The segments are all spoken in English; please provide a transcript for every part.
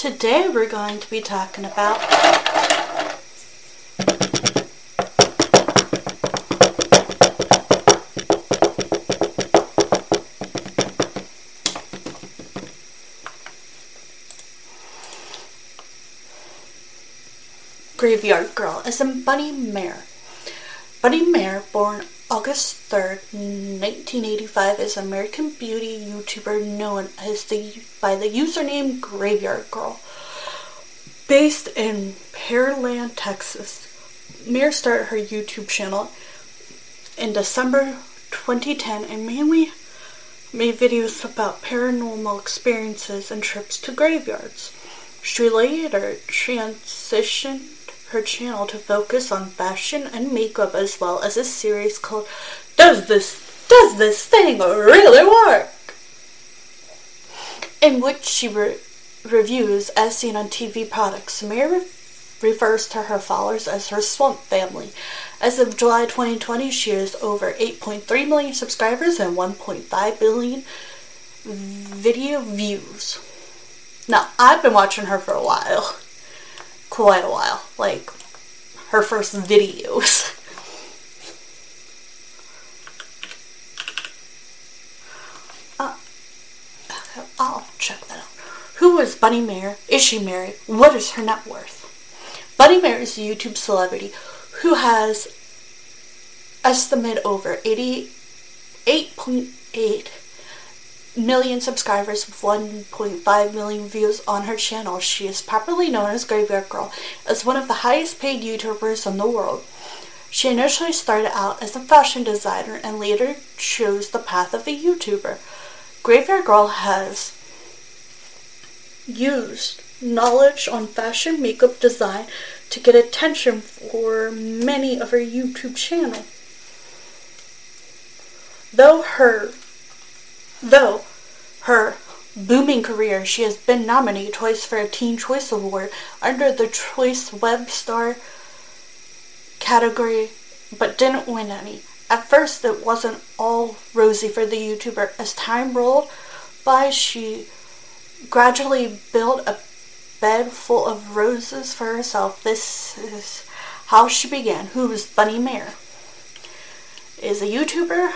Today we're going to be talking about Graveyard Girl as in Bunny Mare. Bunny Mare, born August 3rd, 1985, is an American beauty YouTuber known as the by the username Graveyard Girl. Based in Pearland, Texas, Mare started her YouTube channel in December 2010 and mainly made videos about paranormal experiences and trips to graveyards. She later transitioned her channel to focus on fashion and makeup as well as a series called Does This Does This Thing Really Work? In which she re- reviews as seen on TV products. Mary re- refers to her followers as her swamp family. As of July 2020, she has over 8.3 million subscribers and 1.5 billion video views. Now, I've been watching her for a while quite a while. Like her first videos. uh, I'll check that out. Who is Bunny Mare? Is she married? What is her net worth? Bunny Mare is a YouTube celebrity who has estimated over 88.8 million subscribers with 1.5 million views on her channel. She is popularly known as Graveyard Girl, as one of the highest paid YouTubers in the world. She initially started out as a fashion designer and later chose the path of a YouTuber. Graveyard Girl has used knowledge on fashion makeup design to get attention for many of her YouTube channel. Though her though her booming career, she has been nominated twice for a Teen Choice Award under the Choice Web Star category, but didn't win any. At first, it wasn't all rosy for the YouTuber. As time rolled by, she gradually built a bed full of roses for herself. This is how she began. Who is Bunny Mare? Is a YouTuber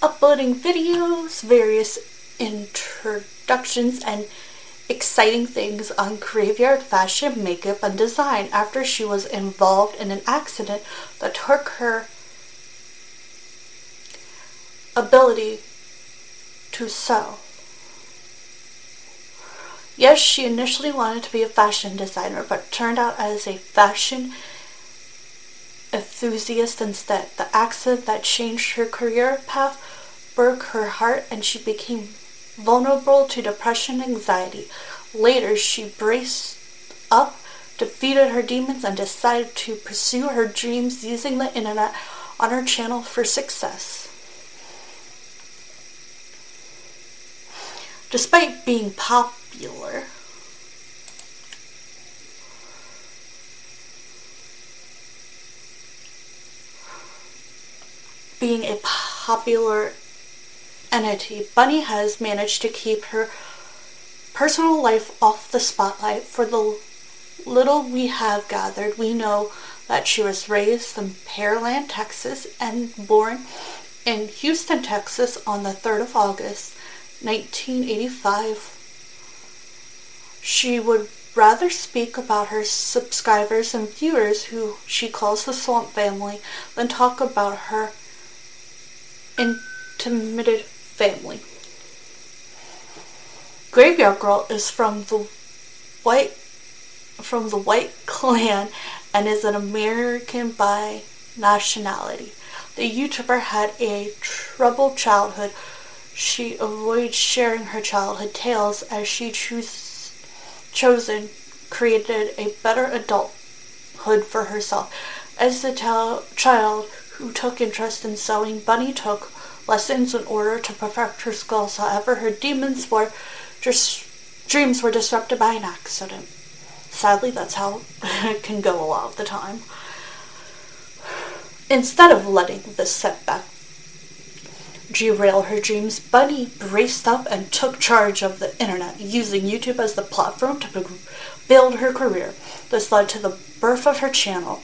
uploading videos, various introductions, and exciting things on graveyard fashion, makeup, and design after she was involved in an accident that took her ability to sew. Yes, she initially wanted to be a fashion designer, but turned out as a fashion enthusiast instead. The accident that changed her career path broke her heart and she became vulnerable to depression and anxiety. Later, she braced up, defeated her demons, and decided to pursue her dreams using the internet on her channel for success. Despite being popular, being a popular entity, Bunny has managed to keep her personal life off the spotlight. For the little we have gathered, we know that she was raised in Pearland, Texas, and born in Houston, Texas on the 3rd of August, 1985. She would rather speak about her subscribers and viewers, who she calls the Swamp Family, than talk about her intimate family. Graveyard Girl is from the white from the white clan and is an American by nationality. The YouTuber had a troubled childhood. She avoids sharing her childhood tales as she choose, chosen created a better adulthood for herself. As the child who took interest in sewing, Bunny took lessons in order to perfect her skills. However, her demons were just dreams were disrupted by an accident. Sadly, that's how it can go a lot of the time. Instead of letting this setback derail her dreams, Bunny braced up and took charge of the internet, using YouTube as the platform to build her career. This led to the birth of her channel,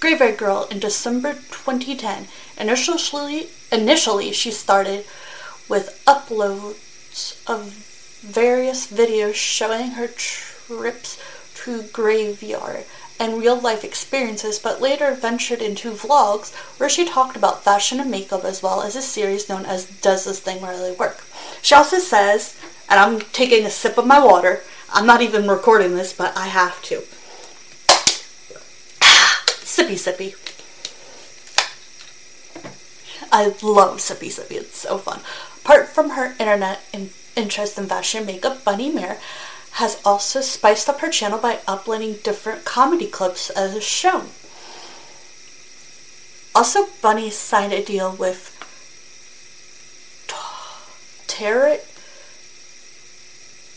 Graveyard Girl, in December 2010. Initially, initially she started with uploads of various videos showing her trips to graveyard and real life experiences, but later ventured into vlogs where she talked about fashion and makeup as well as a series known as Does This Thing Really Work? She also says, and I'm taking a sip of my water, I'm not even recording this, but I have to. sippy sippy. I love Sippy Sippy. It's so fun. Apart from her internet in interest in fashion makeup, Bunny Mare has also spiced up her channel by uploading different comedy clips as shown. Also, Bunny signed a deal with Tarte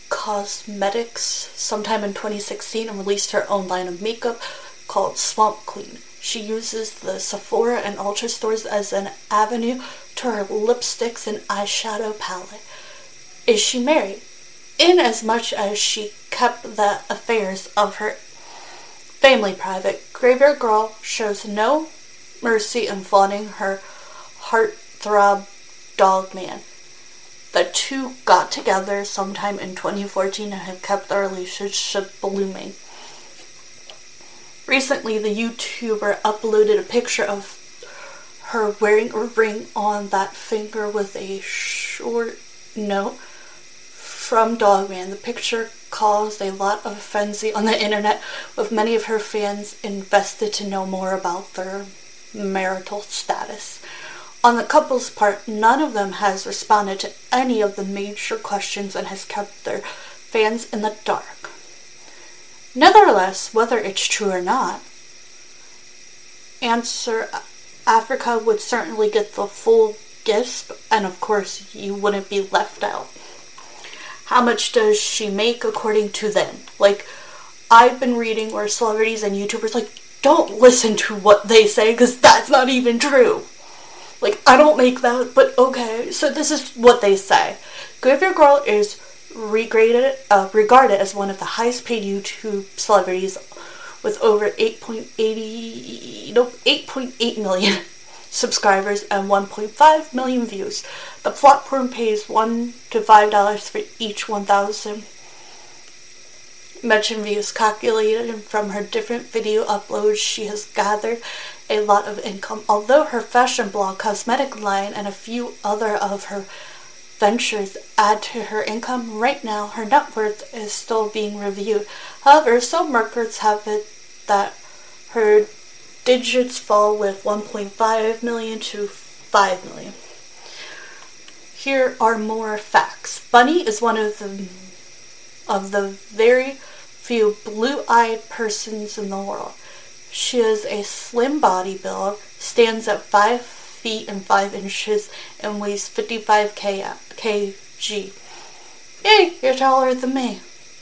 Cosmetics sometime in 2016 and released her own line of makeup called Swamp Queen. She uses the Sephora and Ulta stores as an avenue to her lipsticks and eyeshadow palette. Is she married? In as much as she kept the affairs of her family private, Graveyard Girl shows no mercy in flaunting her heartthrob dog man. The two got together sometime in 2014 and have kept their relationship blooming. Recently, the YouTuber uploaded a picture of her wearing a ring on that finger with a short note from Dogman. The picture caused a lot of frenzy on the internet, with many of her fans invested to know more about their marital status. On the couple's part, none of them has responded to any of the major questions and has kept their fans in the dark. Nevertheless, whether it's true or not, Answer Africa would certainly get the full gifts, and of course, you wouldn't be left out. How much does she make according to them? Like, I've been reading where celebrities and YouTubers like don't listen to what they say because that's not even true. Like, I don't make that, but okay. So this is what they say. Graveyard Girl is regraded, uh, regarded as one of the highest paid YouTube celebrities with over 8.80, nope, 8.8 million subscribers and 1.5 million views. The platform pays one to five dollars for each 1,000 mentioned views calculated from her different video uploads. She has gathered a lot of income. Although her fashion blog, cosmetic line, and a few other of her ventures add to her income, right now her net worth is still being reviewed. However, some records have it that her digits fall with 1.5 million to 5 million. Here are more facts. Bunny is one of the of the very few blue-eyed persons in the world. She is a slim body build, stands at 5 feet and 5 inches, and weighs 55 kg. Yay, you're taller than me.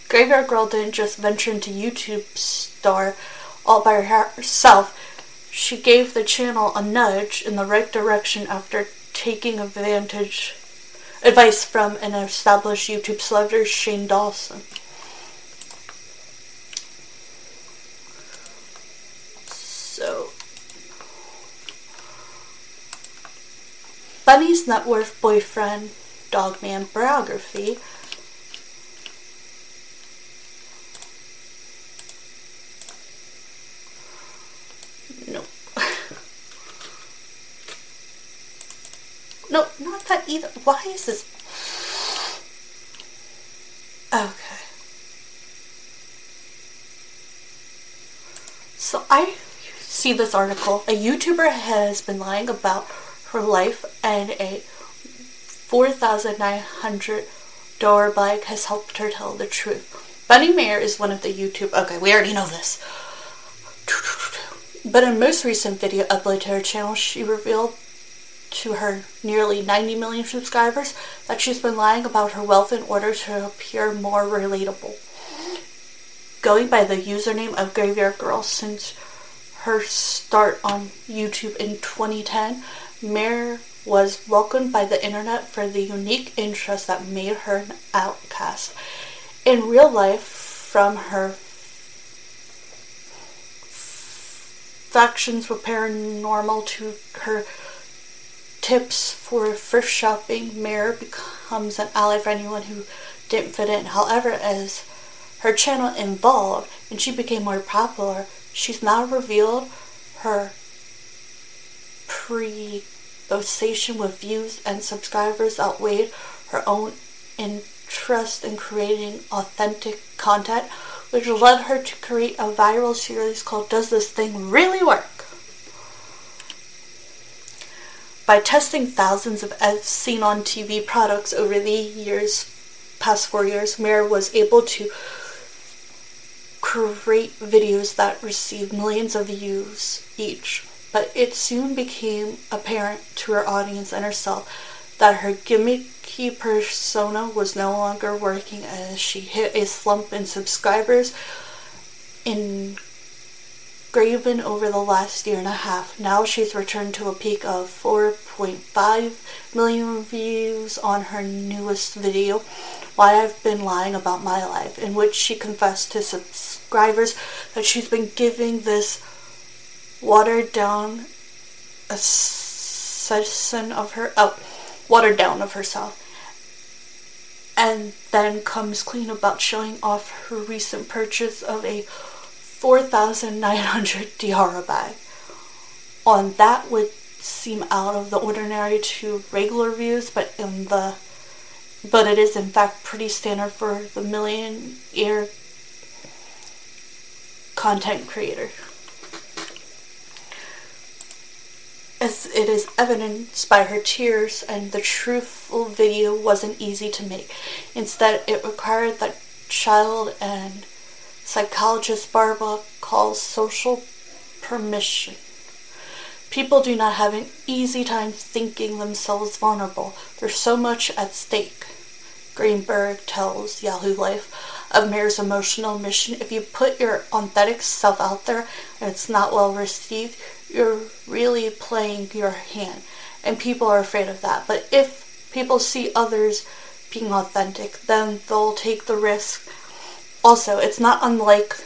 Graveyard Girl didn't just venture into YouTube star all by herself. She gave the channel a nudge in the right direction after taking advantage advice from an established YouTube celebrity, Shane Dawson. So, Bunny's net worth boyfriend, Dogman biography No, not that Why is this? Okay. So I see this article. A YouTuber has been lying about her life and a $4,900 bike has helped her tell the truth. Bunny Meyer is one of the YouTube. Okay, we already know this. But in most recent video uploaded to her channel, she revealed to her nearly 90 million subscribers that she's been lying about her wealth in order to appear more relatable. Going by the username of Graveyard Girl since her start on YouTube in 2010, Meyer was welcomed by the internet for the unique interest that made her an outcast. In real life, from her factions with paranormal to her tips for thrift shopping, Meyer becomes an ally for anyone who didn't fit in. However, as her channel evolved and she became more popular, she's now revealed her pre-bossation with views and subscribers outweighed her own interest in creating authentic content, which led her to create a viral series called Does This Thing Really Work? By testing thousands of as seen on TV products over the years, past four years, Meyer was able to create videos that received millions of views each. But it soon became apparent to her audience and herself that her gimmicky persona was no longer working as she hit a slump in subscribers in Graven over the last year and a half. Now she's returned to a peak of 4.5 million views on her newest video, Why I've Been Lying About My Life, in which she confessed to subscribers that she's been giving this watered down assassin of her, oh, watered down of herself. And then comes clean about showing off her recent purchase of a 4,900 Diara bag. On that would seem out of the ordinary to regular views, but in the but it is in fact pretty standard for the millionaire content creator. as it is evidenced by her tears, and the truthful video wasn't easy to make. Instead, it required that child and psychologist Barbara calls social permission. People do not have an easy time thinking themselves vulnerable. There's so much at stake. Greenberg tells Yahoo Life of Meyer's emotional mission. If you put your authentic self out there and it's not well received, you're really playing your hand. And people are afraid of that. But if people see others being authentic, then they'll take the risk. Also, it's not unlike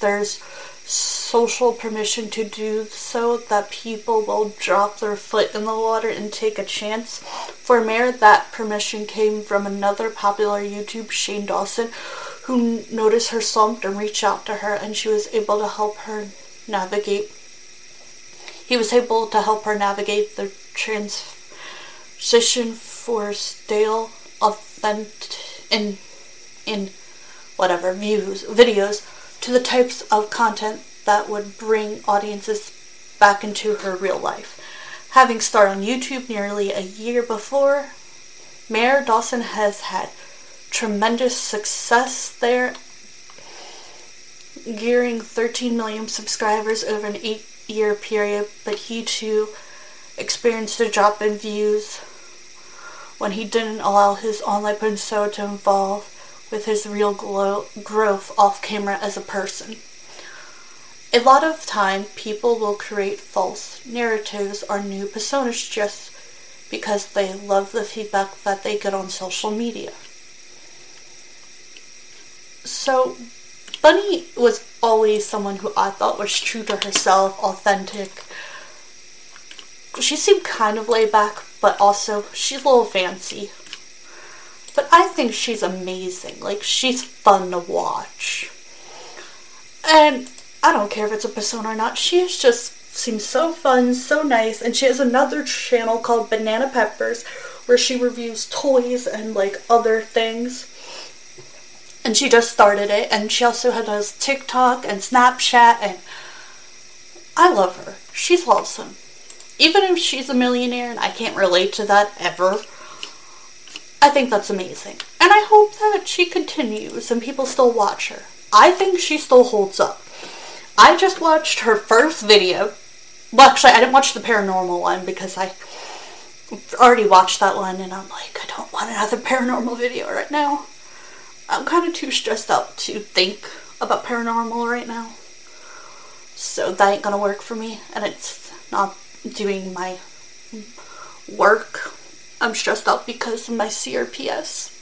there's social permission to do so that people will drop their foot in the water and take a chance. For Meyer, that permission came from another popular YouTube, Shane Dawson, who noticed her slumped and reached out to her, and she was able to help her navigate. He was able to help her navigate the transition for stale, authentic, in in whatever views videos to the types of content that would bring audiences back into her real life. Having started on YouTube nearly a year before, Meyer Dawson has had tremendous success there, gearing 13 million subscribers over an eight year period, but he too experienced a drop in views when he didn't allow his online persona to involve with his real glow- growth off camera as a person. A lot of time, people will create false narratives or new personas just because they love the feedback that they get on social media. So, Bunny was always someone who I thought was true to herself, authentic. She seemed kind of laid back, but also she's a little fancy. But I think she's amazing. Like, she's fun to watch. And I don't care if it's a persona or not, she just seems so fun, so nice. And she has another channel called Banana Peppers where she reviews toys and like other things. And she just started it. And she also has TikTok and Snapchat. And I love her. She's awesome. Even if she's a millionaire and I can't relate to that ever, I think that's amazing. And I hope that she continues and people still watch her. I think she still holds up. I just watched her first video. Well, actually, I didn't watch the paranormal one because I already watched that one and I'm like, I don't want another paranormal video right now. I'm kind of too stressed out to think about paranormal right now. So that ain't gonna work for me and it's not doing my work I'm stressed out because of my CRPS.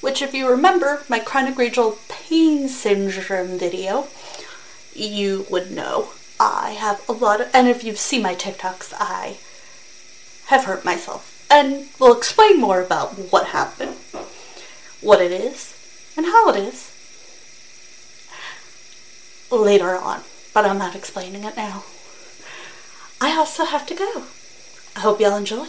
Which, if you remember my chronic radial pain syndrome video, you would know I have a lot of, and if you've seen my TikToks, I have hurt myself. And we'll explain more about what happened, what it is, and how it is later on. But I'm not explaining it now. I also have to go. I hope y'all enjoy.